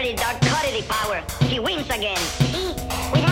exerted our cutlery power. He wins again. We